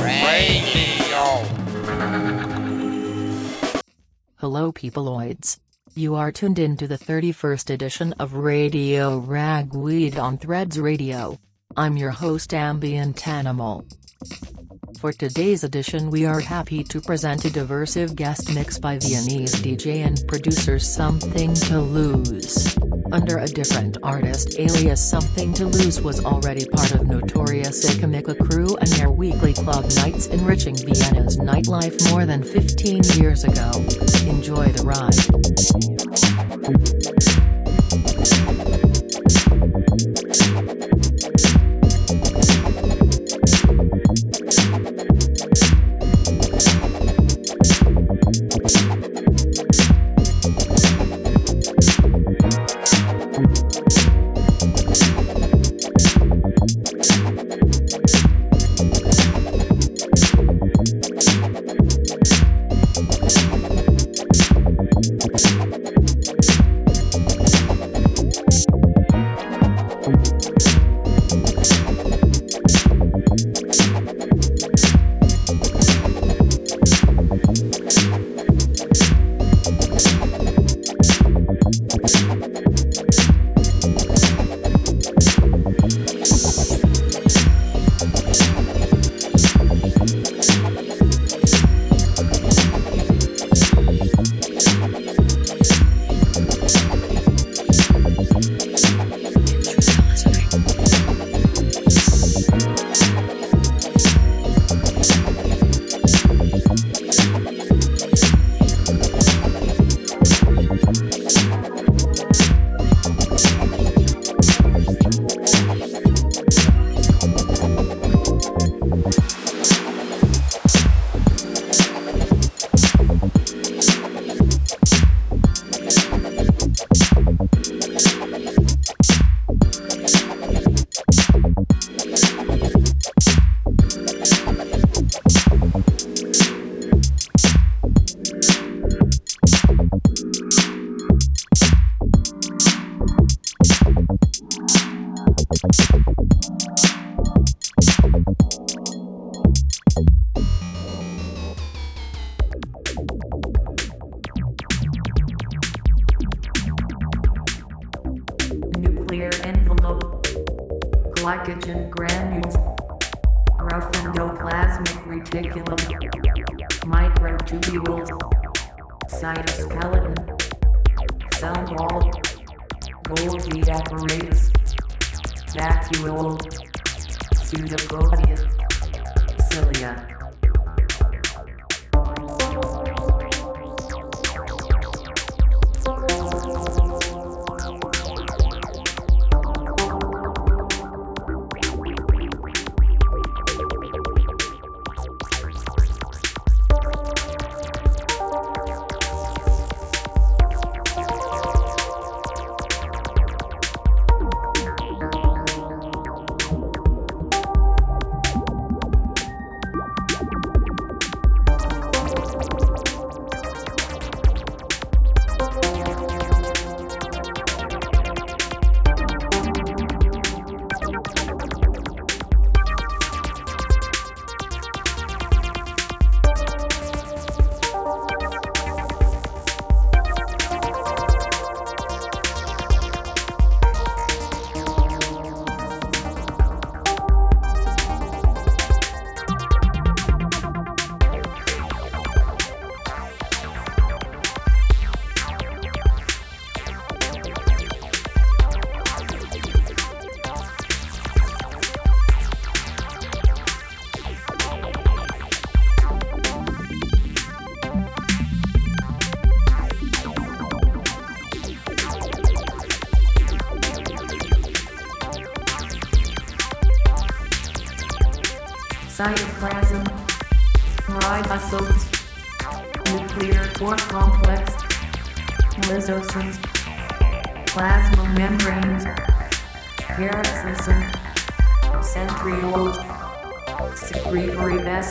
Radio. Hello, peopleoids. You are tuned in to the 31st edition of Radio Ragweed on Threads Radio. I'm your host, Ambient Animal. For today's edition, we are happy to present a diversive guest mix by Viennese DJ and producer Something Toulouse. Under a different artist alias Something Toulouse was already part of Notorious Ikamika crew and their weekly club nights enriching Vienna's nightlife more than 15 years ago. Enjoy the ride.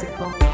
Secretory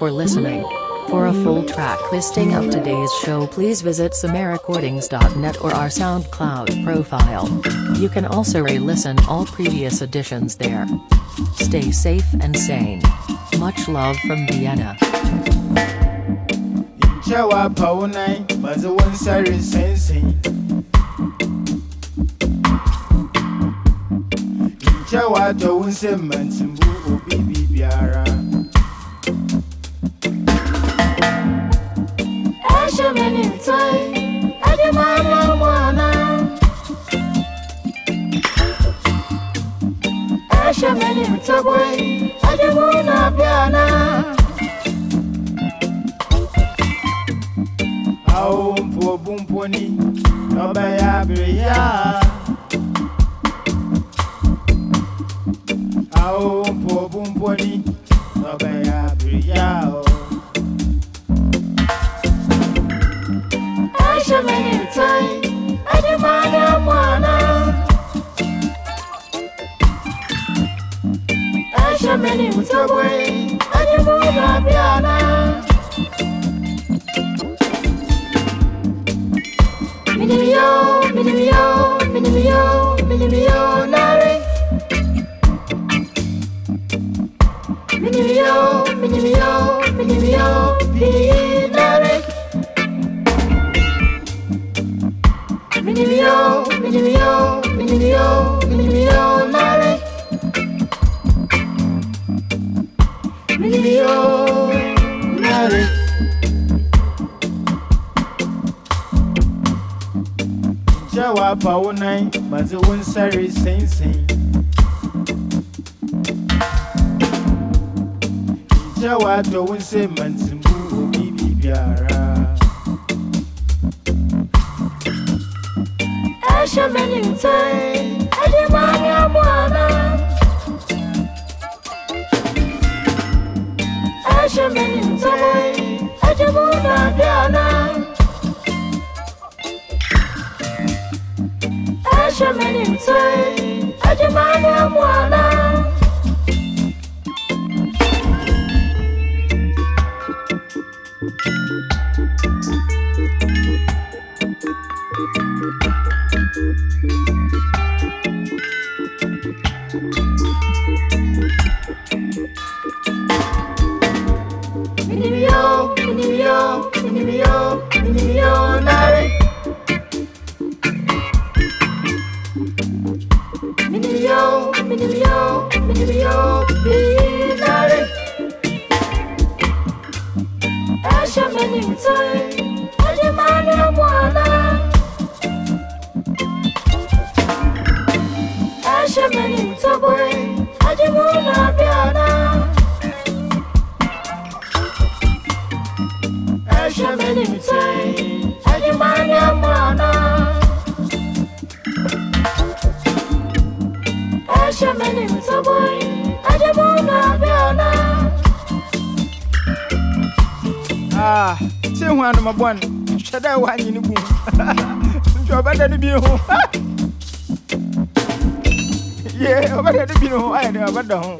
for listening. For a full track listing of today's show please visit samarecordings.net or our SoundCloud profile. You can also re-listen all previous editions there. Stay safe and sane. Much love from Vienna. Jawa paunai mazuwan sarin sensi Jawa to unsemman પડો હું